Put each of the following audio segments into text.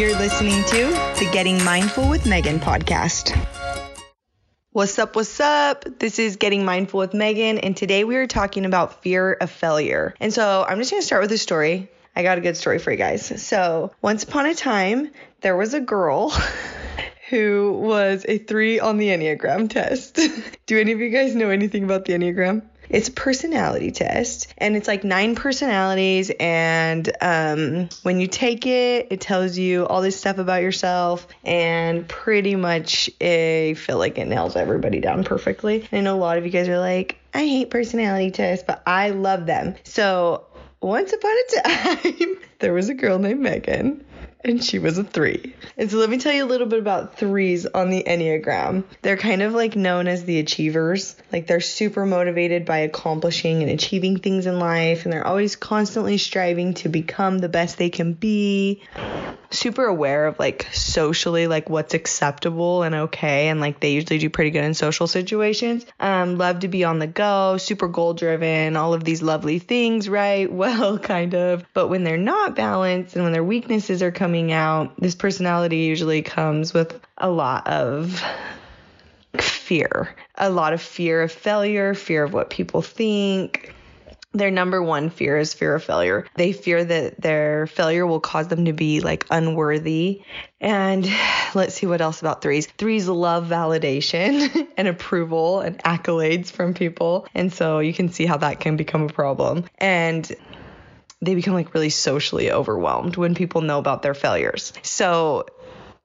You're listening to the Getting Mindful with Megan podcast. What's up? What's up? This is Getting Mindful with Megan, and today we are talking about fear of failure. And so I'm just going to start with a story. I got a good story for you guys. So, once upon a time, there was a girl who was a three on the Enneagram test. Do any of you guys know anything about the Enneagram? It's a personality test, and it's like nine personalities. And um, when you take it, it tells you all this stuff about yourself, and pretty much I feel like it nails everybody down perfectly. I know a lot of you guys are like, I hate personality tests, but I love them. So once upon a time, there was a girl named Megan and she was a three. And so let me tell you a little bit about threes on the Enneagram. They're kind of like known as the achievers. Like they're super motivated by accomplishing and achieving things in life, and they're always constantly striving to become the best they can be. Super aware of like socially like what's acceptable and okay, and like they usually do pretty good in social situations. Um, love to be on the go, super goal driven, all of these lovely things, right? Well, kind of. But when they're not balanced and when their weaknesses are coming out, this personality usually comes with a lot of fear, a lot of fear of failure, fear of what people think. Their number one fear is fear of failure. They fear that their failure will cause them to be like unworthy. And let's see what else about threes. Threes love validation and approval and accolades from people. And so you can see how that can become a problem. And they become like really socially overwhelmed when people know about their failures. So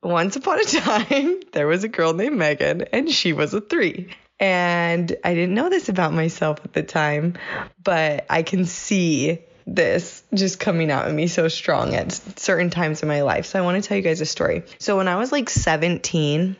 once upon a time, there was a girl named Megan, and she was a three. And I didn't know this about myself at the time, but I can see this just coming out of me so strong at certain times in my life. So I want to tell you guys a story. So when I was like 17,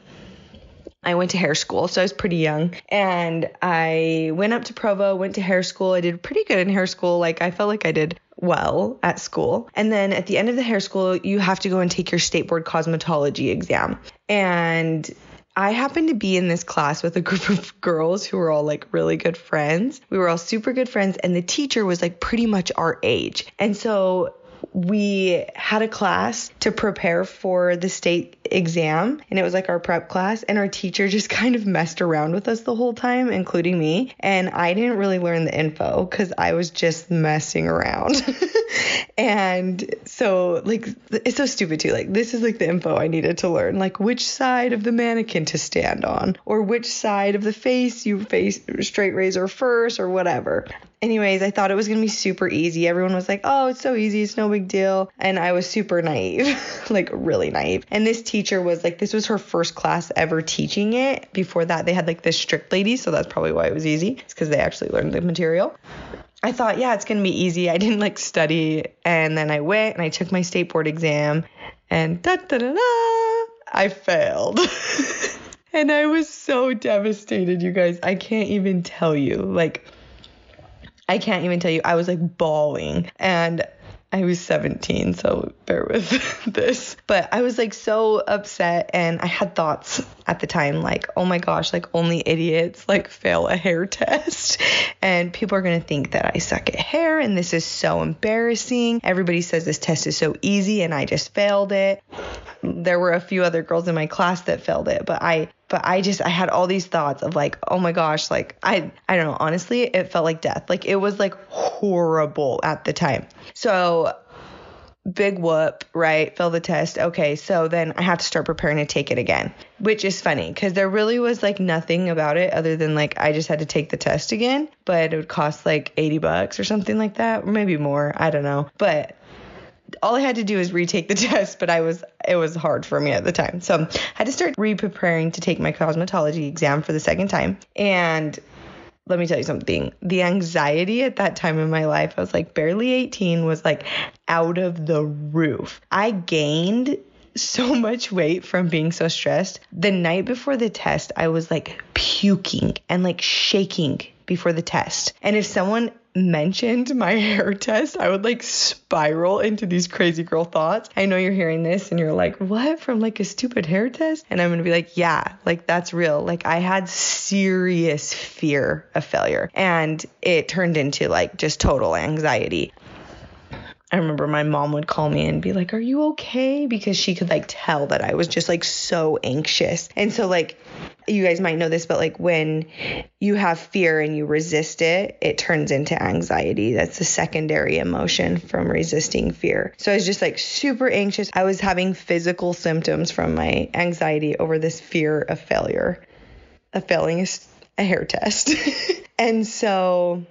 I went to hair school, so I was pretty young. And I went up to Provo, went to hair school. I did pretty good in hair school. Like, I felt like I did well at school. And then at the end of the hair school, you have to go and take your state board cosmetology exam. And I happened to be in this class with a group of girls who were all like really good friends. We were all super good friends, and the teacher was like pretty much our age. And so we had a class to prepare for the state exam and it was like our prep class and our teacher just kind of messed around with us the whole time including me and I didn't really learn the info cuz I was just messing around. and so like it's so stupid too. Like this is like the info I needed to learn like which side of the mannequin to stand on or which side of the face you face straight razor first or whatever. Anyways, I thought it was going to be super easy. Everyone was like, "Oh, it's so easy. It's no big deal." And I was super naive. like really naive. And this teacher was like, this was her first class ever teaching it. Before that, they had like this strict lady, so that's probably why it was easy. It's because they actually learned the material. I thought, yeah, it's gonna be easy. I didn't like study, and then I went and I took my state board exam, and da da da da, I failed. and I was so devastated, you guys. I can't even tell you. Like, I can't even tell you. I was like bawling, and I was 17, so bear with this. But I was like so upset and I had thoughts at the time like, "Oh my gosh, like only idiots like fail a hair test." And people are going to think that I suck at hair and this is so embarrassing. Everybody says this test is so easy and I just failed it. There were a few other girls in my class that failed it, but I but I just I had all these thoughts of like, oh my gosh, like I I don't know, honestly, it felt like death. Like it was like horrible at the time. So big whoop, right? Fail the test. Okay, so then I have to start preparing to take it again, which is funny because there really was like nothing about it other than like I just had to take the test again, but it would cost like 80 bucks or something like that, or maybe more. I don't know. But all I had to do was retake the test, but I was it was hard for me at the time. So I had to start re-preparing to take my cosmetology exam for the second time. And let me tell you something. The anxiety at that time in my life, I was like barely 18, was like out of the roof. I gained so much weight from being so stressed. The night before the test, I was like puking and like shaking before the test. And if someone mentioned my hair test, I would like spiral into these crazy girl thoughts. I know you're hearing this and you're like, what? From like a stupid hair test? And I'm to be like, yeah, like that's real. Like I had serious fear of failure and it turned into like just total anxiety. I remember my mom would call me and be like, Are you okay? Because she could like tell that I was just like so anxious. And so, like, you guys might know this, but like when you have fear and you resist it, it turns into anxiety. That's the secondary emotion from resisting fear. So I was just like super anxious. I was having physical symptoms from my anxiety over this fear of failure, of failing a hair test. and so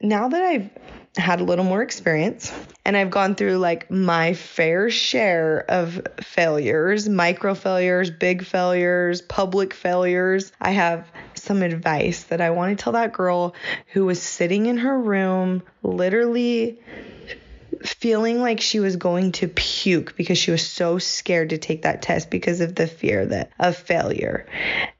now that I've had a little more experience and I've gone through like my fair share of failures, micro failures, big failures, public failures. I have some advice that I want to tell that girl who was sitting in her room, literally feeling like she was going to puke because she was so scared to take that test because of the fear that of failure.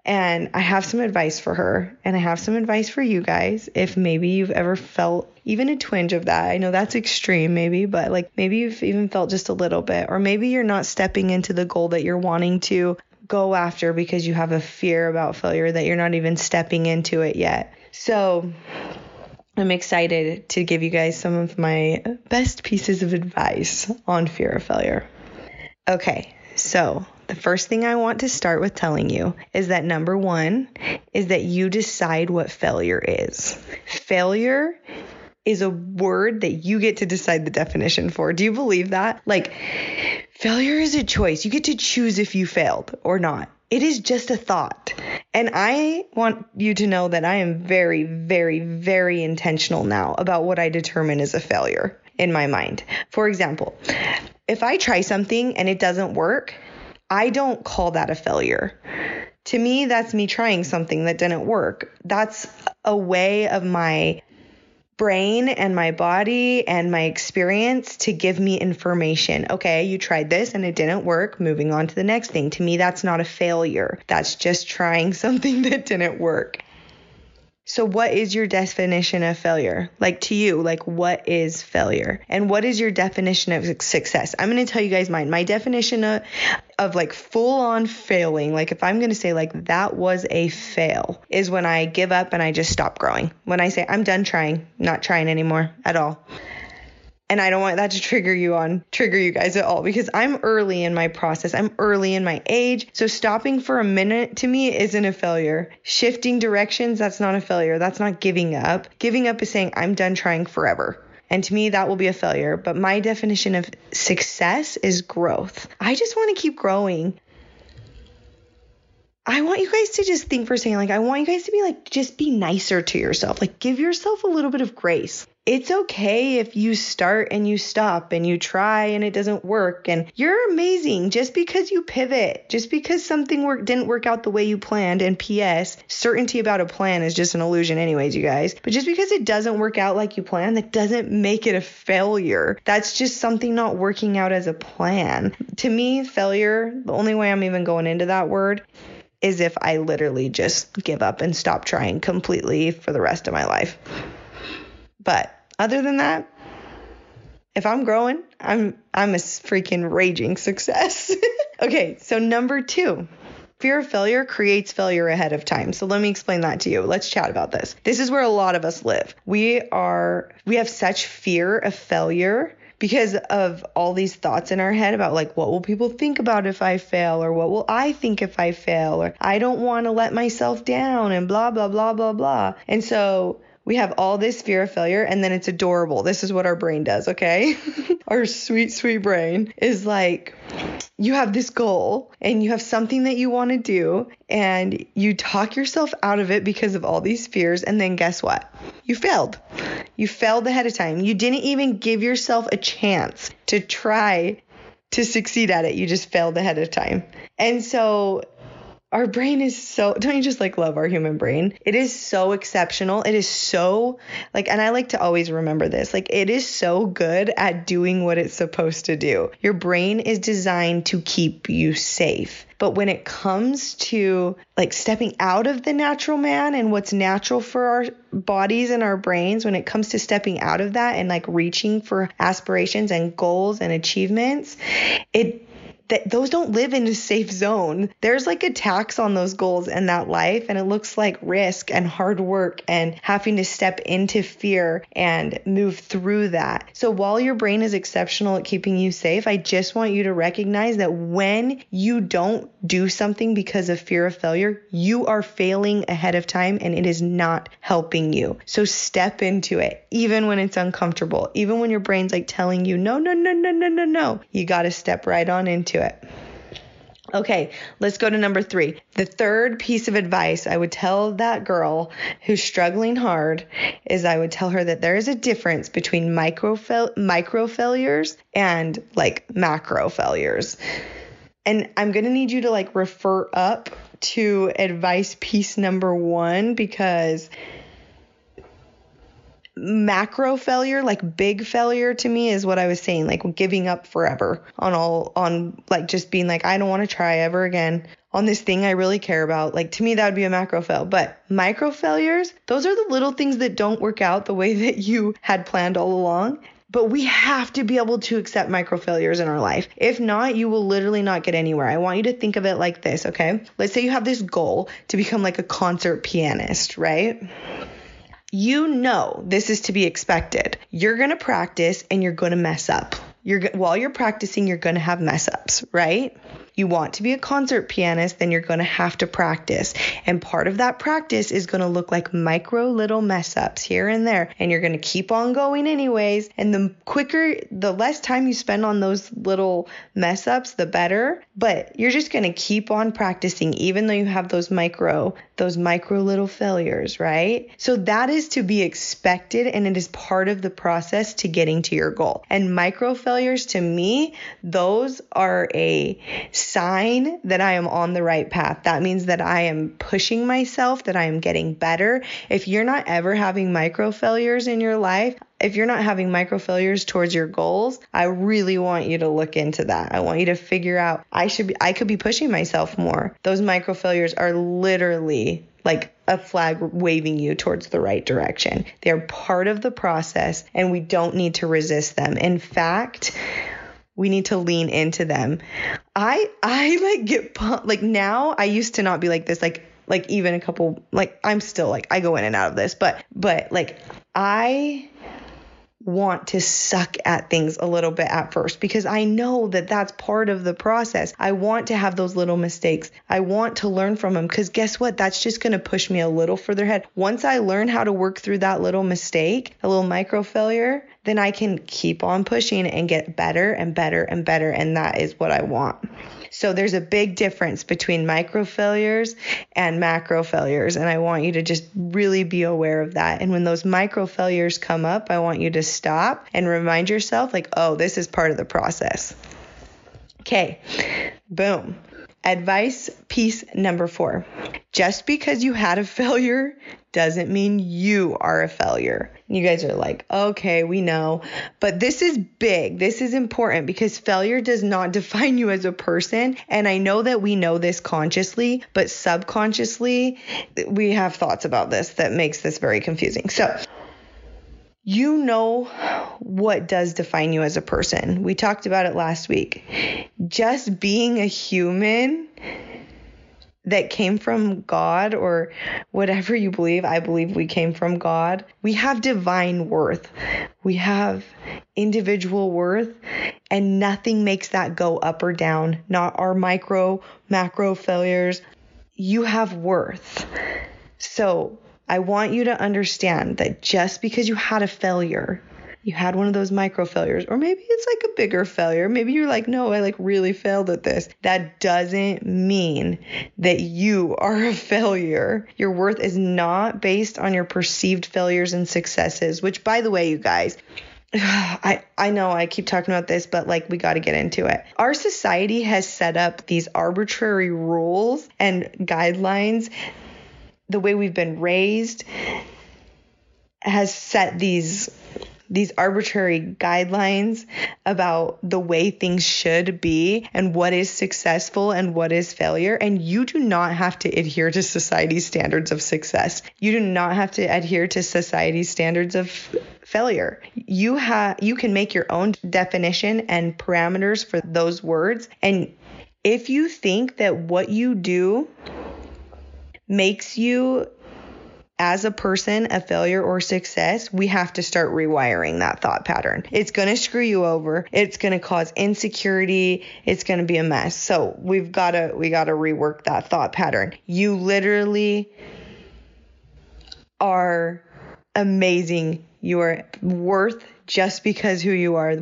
And I have some advice for her and I have some advice for you guys if maybe you've ever felt even a twinge of that. I know that's extreme maybe, but like maybe you've even felt just a little bit or maybe you're not stepping into the goal that you're wanting to go after because you have a fear about failure that you're not even stepping into it yet. So, I'm excited to give you guys some of my best pieces of advice on fear of failure. Okay, so the first thing I want to start with telling you is that number one is that you decide what failure is. Failure is a word that you get to decide the definition for. Do you believe that? Like, failure is a choice. You get to choose if you failed or not. It is just a thought. And I want you to know that I am very, very, very intentional now about what I determine as a failure in my mind. For example, if I try something and it doesn't work, I don't call that a failure. To me, that's me trying something that didn't work. That's a way of my brain and my body and my experience to give me information. Okay, you tried this and it didn't work. Moving on to the next thing. To me, that's not a failure. That's just trying something that didn't work. So, what is your definition of failure? Like to you, like what is failure? And what is your definition of success? I'm going to tell you guys mine. My definition of, of like full on failing, like if I'm going to say like that was a fail, is when I give up and I just stop growing. When I say I'm done trying, not trying anymore at all. And I don't want that to trigger you on trigger you guys at all because I'm early in my process. I'm early in my age. So stopping for a minute to me isn't a failure. Shifting directions, that's not a failure. That's not giving up. Giving up is saying I'm done trying forever. And to me, that will be a failure. But my definition of success is growth. I just want to keep growing. I want you guys to just think for a second, like, I want you guys to be like, just be nicer to yourself. Like, give yourself a little bit of grace it's okay if you start and you stop and you try and it doesn't work. And you're amazing. Just because you pivot just because something work, didn't work out the way you planned and ps certainty about a plan is just an illusion anyways you guys. But just because it doesn't work out like you planned that doesn't make it a failure. That's just something not working out as a plan. To me failure the only way i'm even going into that word is if i literally just give up and stop trying completely for the rest of my life but other than that, if I'm growing, I'm I'm a freaking raging success. okay, so number 2. Fear of failure creates failure ahead of time. So let me explain that to you. Let's chat about this. This is where a lot of us live. We are we have such fear of failure because of all these thoughts in our head about like what will people think about if I fail or what will I think if I fail or I don't want to let myself down and blah blah blah blah blah. And so we have all this fear of failure and then it's adorable. This is what our brain does, okay? our sweet, sweet brain is like, you have this goal and you have something that you want to do and you talk yourself out of it because of all these fears. And then guess what? You failed. You failed ahead of time. You didn't even give yourself a chance to try to succeed at it. You just failed ahead of time. And so our brain is so don't you just like love our human brain? It is so exceptional. It is so like and i like to always remember this like it is so good at doing what it's supposed to do. Your brain is designed to keep you safe. But when it comes to like stepping out of the natural man and what's natural for our bodies and our brains when it comes to stepping out of that and like reaching for aspirations and goals and achievements it that those don't live in a safe zone. There's like a tax on those goals and that life, and it looks like risk and hard work and having to step into fear and move through that. So while your brain is exceptional at keeping you safe, I just want you to recognize that when you don't do something because of fear of failure, you are failing ahead of time and it is not helping you. So step into it, even when it's uncomfortable, even when your brain's like telling you, no, no, no, no, no, no, no. You got to step right on into it. Okay, let's go to number three. The third piece of advice I would tell that girl who's struggling hard is I would tell her that there is a difference between micro fail- micro failures and like macro failures. And I'm going to need you to like refer up to advice piece number 1 because macro failure, like big failure to me is what I was saying, like giving up forever on all, on like just being like, I don't want to try ever again on this thing I really care about. Like to me, that would be a macro fail. But micro failures, those are the little things that don't work out the way that you had planned all along. But we have to be able to accept micro failures in our life. If not, you will literally not get anywhere. I want you to think of it like this, okay? Let's say you have this goal to become like a concert pianist, right? You know this is to be expected. You're going to practice and you're going to mess up. You're while you're practicing, you're going to have mess ups, right? You want to be a concert pianist, then you're going to have to practice. And part of that practice is going to look like micro little mess ups here and there. And you're going to keep on going anyways. And the quicker, the less time you spend on those little mess ups, the better. But you're just going to keep on practicing, even though you have those micro, those micro little failures, right? So that is to be expected and it is part of the process to getting to your goal. And micro failures to me, those are a sign that I am on the right path. That means that I am pushing myself, that I am getting better. If you're not ever having micro failures in your life, if you're not having micro failures towards your goals, I really want you to look into that. I want you to figure out I should be I could be pushing myself more. Those micro failures are literally like a flag waving you towards the right direction. They're part of the process and we don't need to resist them. In fact, we need to lean into them. I I like get pumped. Like now I used to not be like this like like even a couple like I'm still like I go in and out of this, but but like I want to suck at things a little bit at first because I know that that's part of the process. I want to have those little mistakes. I want to learn from them because guess what? That's just going to push me a little further ahead. Once I learn how to work through that little mistake, a little micro failure, then I can keep on pushing and get better and better and better. And that is what I want. So there's a big difference between micro failures and macro failures. And I want you to just really be aware of that. And when those micro failures come up, I want you to stop and remind yourself, like, oh, this is part of the process. Okay, boom. Advice piece number four. Just because you had a failure doesn't mean you are a failure. You guys are like, okay, we know. But this is big. This is important because failure does not define you as a person. And I know that we know this consciously, but subconsciously, we have thoughts about this that makes this very confusing. So, you know what does define you as a person. We talked about it last week. Just being a human that came from God or whatever you believe, I believe we came from God. We have divine worth. We have individual worth and nothing makes that go up or down, not our micro, macro failures. You have worth. So I want you to understand that just because you had a failure, you had one of those micro failures, or maybe it's like a bigger failure. Maybe you're like, no, I like really failed at this. That doesn't mean that you are a failure. Your worth is not based on your perceived failures and successes, which, by the way, you guys, I, I know I keep talking about this, but like we got to get into it. Our society has set up these arbitrary rules and guidelines the way we've been raised has set these these arbitrary guidelines about the way things should be and what is successful and what is failure. And you do not have to adhere to society's standards of success. You do not have to adhere to society's standards of failure. You have you can make your own definition and parameters for those words and if you think that what you do makes you as a person a failure or success, we have to start rewiring that thought pattern. It's going to screw you over. It's going to cause insecurity. It's going to be a mess. So, we've got to we got to rework that thought pattern. You literally are amazing. You are worth just because who you are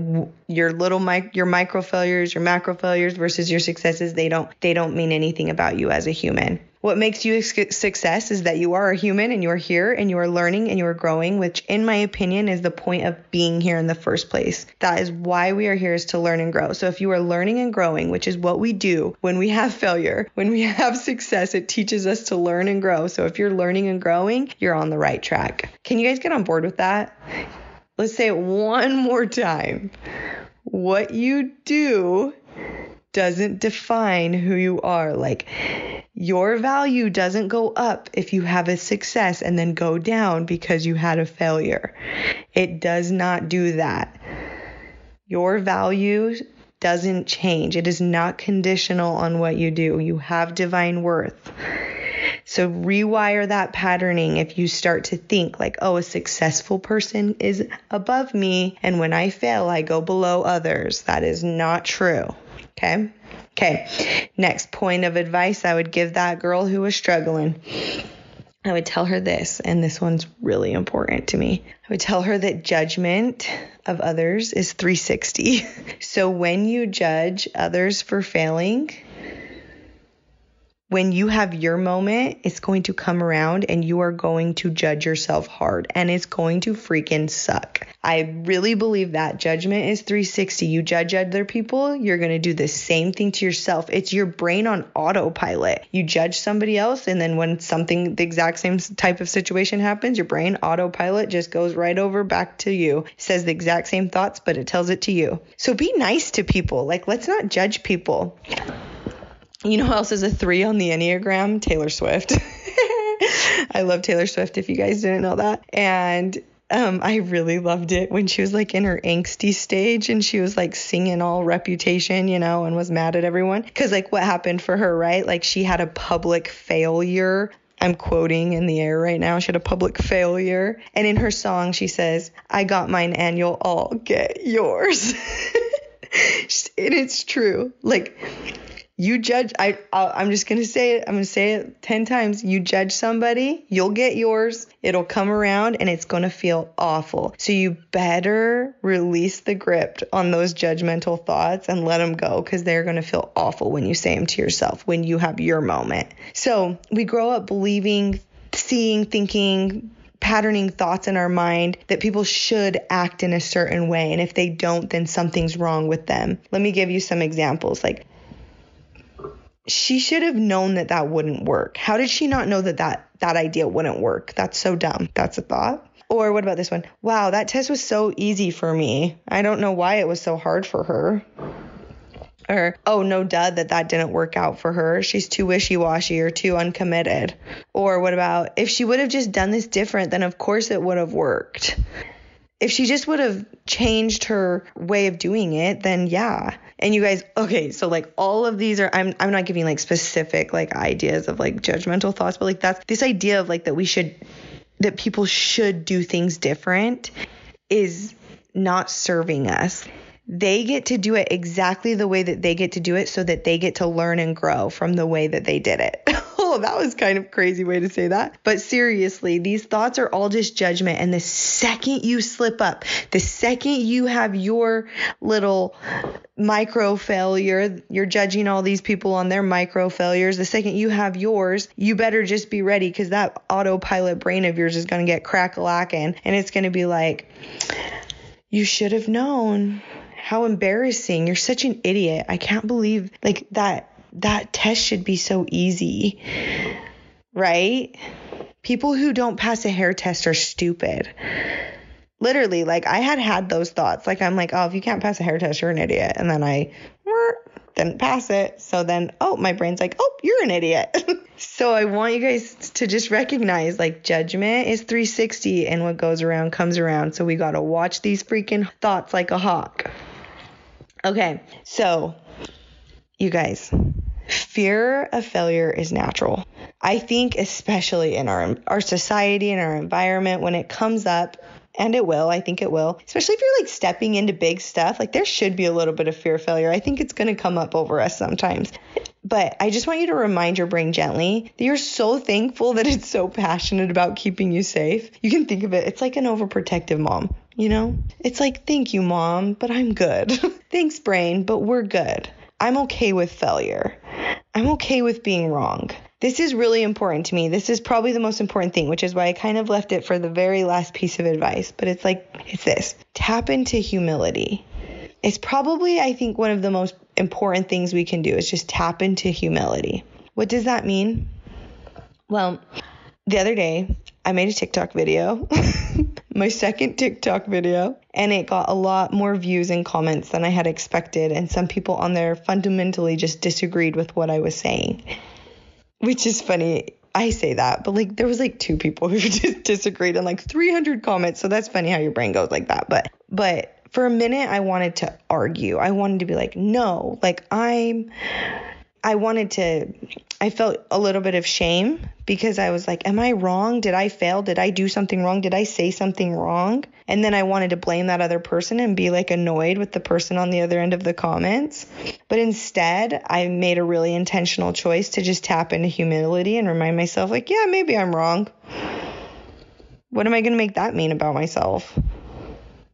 your little mic your micro failures your macro failures versus your successes they don't they don't mean anything about you as a human what makes you a success is that you are a human and you are here and you are learning and you are growing, which, in my opinion, is the point of being here in the first place. That is why we are here is to learn and grow. So if you are learning and growing, which is what we do when we have failure, when we have success, it teaches us to learn and grow. So if you're learning and growing, you're on the right track. Can you guys get on board with that? Let's say it one more time. What you do doesn't define who you are. Like, your value doesn't go up if you have a success and then go down because you had a failure. It does not do that. Your value doesn't change. It is not conditional on what you do. You have divine worth. So rewire that patterning if you start to think like, oh, a successful person is above me, and when I fail, I go below others. That is not true. Okay. Okay, next point of advice I would give that girl who was struggling. I would tell her this, and this one's really important to me. I would tell her that judgment of others is 360. So when you judge others for failing, when you have your moment, it's going to come around and you are going to judge yourself hard and it's going to freaking suck. I really believe that judgment is 360. You judge other people, you're going to do the same thing to yourself. It's your brain on autopilot. You judge somebody else, and then when something, the exact same type of situation happens, your brain autopilot just goes right over back to you. Says the exact same thoughts, but it tells it to you. So be nice to people. Like, let's not judge people. You know who else is a three on the Enneagram? Taylor Swift. I love Taylor Swift if you guys didn't know that. And um, I really loved it when she was like in her angsty stage and she was like singing all reputation, you know, and was mad at everyone. Cause like what happened for her, right? Like she had a public failure. I'm quoting in the air right now. She had a public failure. And in her song, she says, I got mine and you'll all get yours. and it's true. Like, you judge I I'm just going to say it. I'm going to say it 10 times. You judge somebody, you'll get yours. It'll come around and it's going to feel awful. So you better release the grip on those judgmental thoughts and let them go cuz they're going to feel awful when you say them to yourself when you have your moment. So, we grow up believing, seeing, thinking, patterning thoughts in our mind that people should act in a certain way. And if they don't, then something's wrong with them. Let me give you some examples. Like, she should have known that that wouldn't work. How did she not know that that, that idea wouldn't work? That's so dumb. That's a thought. Or what about this one? Wow, that test was so easy for me. I don't know why it was so hard for her. Or, oh, no, duh, that that didn't work out for her. She's too wishy washy or too uncommitted. Or what about if she would have just done this different, then of course it would have worked. If she just would have changed her way of doing it, then yeah. And you guys, okay, so like all of these are I'm I'm not giving like specific like ideas of like judgmental thoughts, but like that's this idea of like that we should that people should do things different is not serving us. They get to do it exactly the way that they get to do it so that they get to learn and grow from the way that they did it. oh, that was kind of crazy way to say that. But seriously, these thoughts are all just judgment. And the second you slip up, the second you have your little micro failure, you're judging all these people on their micro failures. The second you have yours, you better just be ready because that autopilot brain of yours is going to get crack a lacking and it's going to be like, you should have known. How embarrassing. You're such an idiot. I can't believe like that that test should be so easy. Right? People who don't pass a hair test are stupid. Literally, like I had had those thoughts. Like I'm like, oh, if you can't pass a hair test, you're an idiot. And then I didn't pass it. So then, oh, my brain's like, oh, you're an idiot. so I want you guys to just recognize like judgment is 360 and what goes around comes around. So we got to watch these freaking thoughts like a hawk. Okay, so you guys, fear of failure is natural. I think especially in our our society and our environment when it comes up and it will. I think it will. Especially if you're like stepping into big stuff, like there should be a little bit of fear of failure. I think it's going to come up over us sometimes. But I just want you to remind your brain gently that you're so thankful that it's so passionate about keeping you safe. You can think of it, it's like an overprotective mom, you know? It's like, thank you, mom, but I'm good. Thanks, brain, but we're good. I'm okay with failure. I'm okay with being wrong. This is really important to me. This is probably the most important thing, which is why I kind of left it for the very last piece of advice. But it's like, it's this tap into humility. It's probably, I think, one of the most important things we can do is just tap into humility. What does that mean? Well, the other day, I made a TikTok video, my second TikTok video, and it got a lot more views and comments than I had expected. And some people on there fundamentally just disagreed with what I was saying which is funny. I say that, but like there was like two people who just disagreed and like 300 comments. So that's funny how your brain goes like that. But but for a minute I wanted to argue. I wanted to be like, "No, like I'm I wanted to I felt a little bit of shame because I was like, am I wrong? Did I fail? Did I do something wrong? Did I say something wrong? And then I wanted to blame that other person and be like annoyed with the person on the other end of the comments. But instead, I made a really intentional choice to just tap into humility and remind myself, like, yeah, maybe I'm wrong. What am I going to make that mean about myself?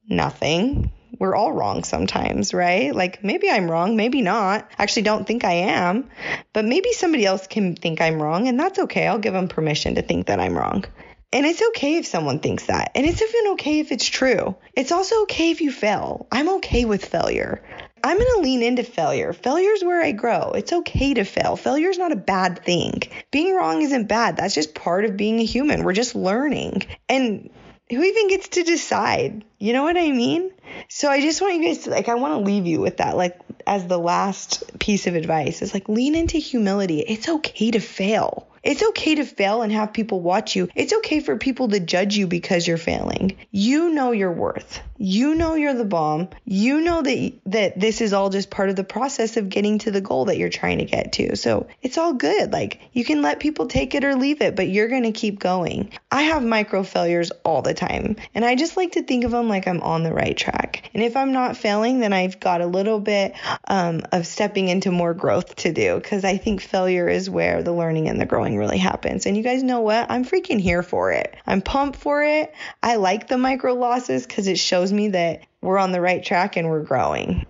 Nothing we're all wrong sometimes, right? Like maybe I'm wrong, maybe not. Actually don't think I am, but maybe somebody else can think I'm wrong, and that's okay. I'll give them permission to think that I'm wrong. And it's okay if someone thinks that. And it's even okay if it's true. It's also okay if you fail. I'm okay with failure. I'm going to lean into failure. Failure is where I grow. It's okay to fail. Failure is not a bad thing. Being wrong isn't bad. That's just part of being a human. We're just learning. And who even gets to decide? You know what I mean? So I just want you guys to like I want to leave you with that like as the last piece of advice is like lean into humility. It's okay to fail. It's okay to fail and have people watch you. It's okay for people to judge you because you're failing. You know your worth. You know you're the bomb. You know that that this is all just part of the process of getting to the goal that you're trying to get to. So, it's all good. Like you can let people take it or leave it, but you're going to keep going. I have micro failures all the time, and I just like to think of them like I'm on the right track. And if I'm not failing, then I've got a little bit um, of stepping into more growth to do because I think failure is where the learning and the growing really happens. And you guys know what? I'm freaking here for it. I'm pumped for it. I like the micro losses because it shows me that we're on the right track and we're growing.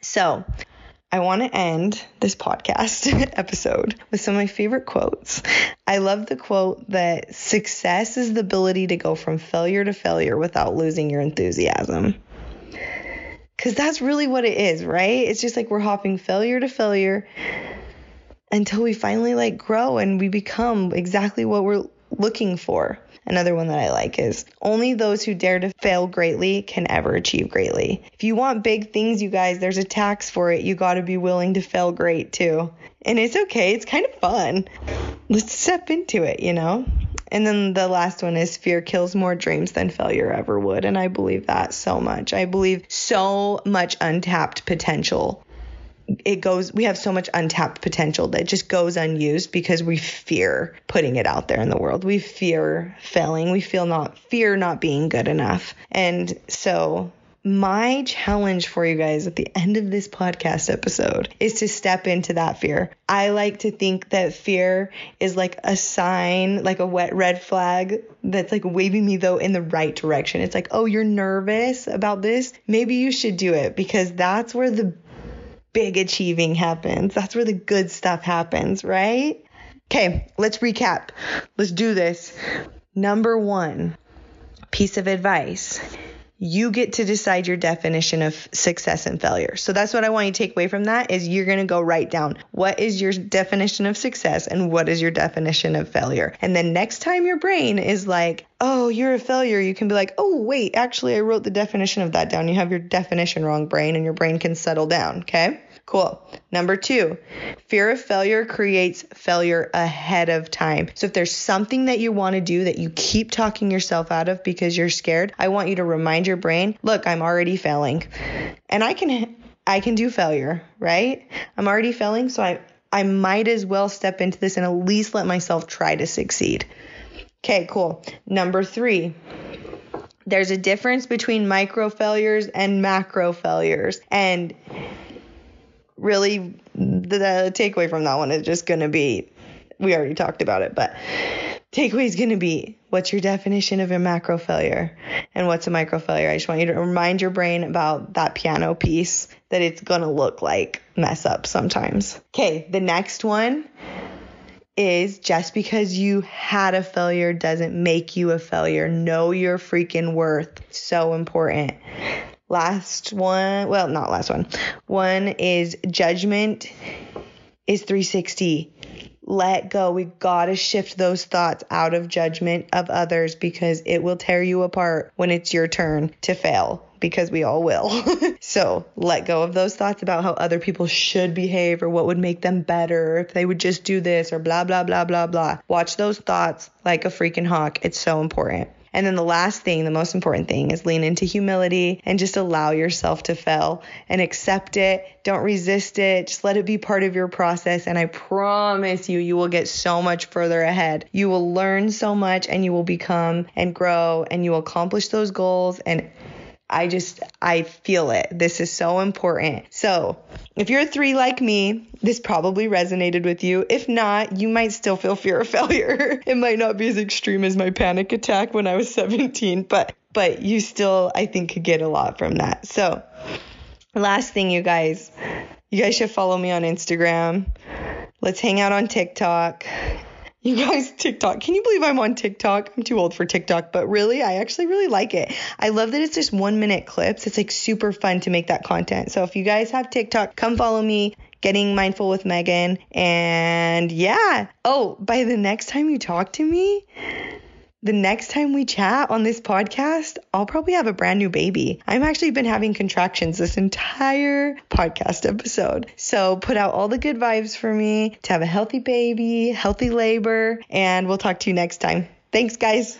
So, I want to end this podcast episode with some of my favorite quotes. I love the quote that success is the ability to go from failure to failure without losing your enthusiasm. Because that's really what it is, right? It's just like we're hopping failure to failure until we finally like grow and we become exactly what we're looking for. Another one that I like is only those who dare to fail greatly can ever achieve greatly. If you want big things, you guys, there's a tax for it. You got to be willing to fail great too. And it's okay, it's kind of fun. Let's step into it, you know? And then the last one is fear kills more dreams than failure ever would. And I believe that so much. I believe so much untapped potential it goes we have so much untapped potential that just goes unused because we fear putting it out there in the world we fear failing we feel not fear not being good enough and so my challenge for you guys at the end of this podcast episode is to step into that fear. I like to think that fear is like a sign, like a wet red flag that's like waving me though in the right direction. It's like, oh, you're nervous about this? Maybe you should do it because that's where the big achieving happens. That's where the good stuff happens, right? Okay, let's recap. Let's do this. Number one piece of advice you get to decide your definition of success and failure. So that's what I want you to take away from that is you're going to go write down what is your definition of success and what is your definition of failure. And then next time your brain is like, "Oh, you're a failure." You can be like, "Oh, wait, actually I wrote the definition of that down." You have your definition wrong brain and your brain can settle down, okay? Cool. Number two, fear of failure creates failure ahead of time. So if there's something that you want to do that you keep talking yourself out of because you're scared, I want you to remind your brain, look, I'm already failing. And I can I can do failure, right? I'm already failing, so I I might as well step into this and at least let myself try to succeed. Okay, cool. Number 3, there's a difference between micro failures and macro failures. And really the, the takeaway from that one is just going to be we already talked about it, but takeaway is going to be what's your definition of a macro failure and what's a micro failure. I just want you to remind your brain about that piano piece that it's going to look like mess up sometimes. Okay, the next one is just because you had a failure doesn't make you a failure. Know your freaking worth. So important. Last one, well, not last one. One is judgment is 360. Let go. We got to shift those thoughts out of judgment of others because it will tear you apart when it's your turn to fail because we all will. so let go of those thoughts about how other people should behave or what would make them better if they would just do this or blah, blah, blah, blah, blah. Watch those thoughts like a freaking hawk. It's so important. And then the last thing, the most important thing is lean into humility and just allow yourself to fail and accept it. Don't resist it. Just let it be part of your process. And I promise you, you will get so much further ahead. You will learn so much and you will become and grow and you will accomplish those goals and I just, I feel it. This is so important. So, if you're a three like me, this probably resonated with you. If not, you might still feel fear of failure. it might not be as extreme as my panic attack when I was 17, but but you still I think could get a lot from that. So, last thing you guys, you guys should follow me on Instagram. Let's hang out on TikTok you guys, TikTok. Can you believe I'm on TikTok? I'm too old for TikTok, but really, I actually really like it. I love that it's just one minute clips. It's like super fun to make that content. So if you guys have TikTok, come follow me. Getting mindful with Megan. And yeah. Oh, by the next time you talk to me, the next time we chat on this podcast, I'll probably have a brand new baby. I've actually been having contractions this entire podcast episode. So put out all the good vibes for me to have a healthy baby, healthy labor, and we'll talk to you next time. Thanks, guys.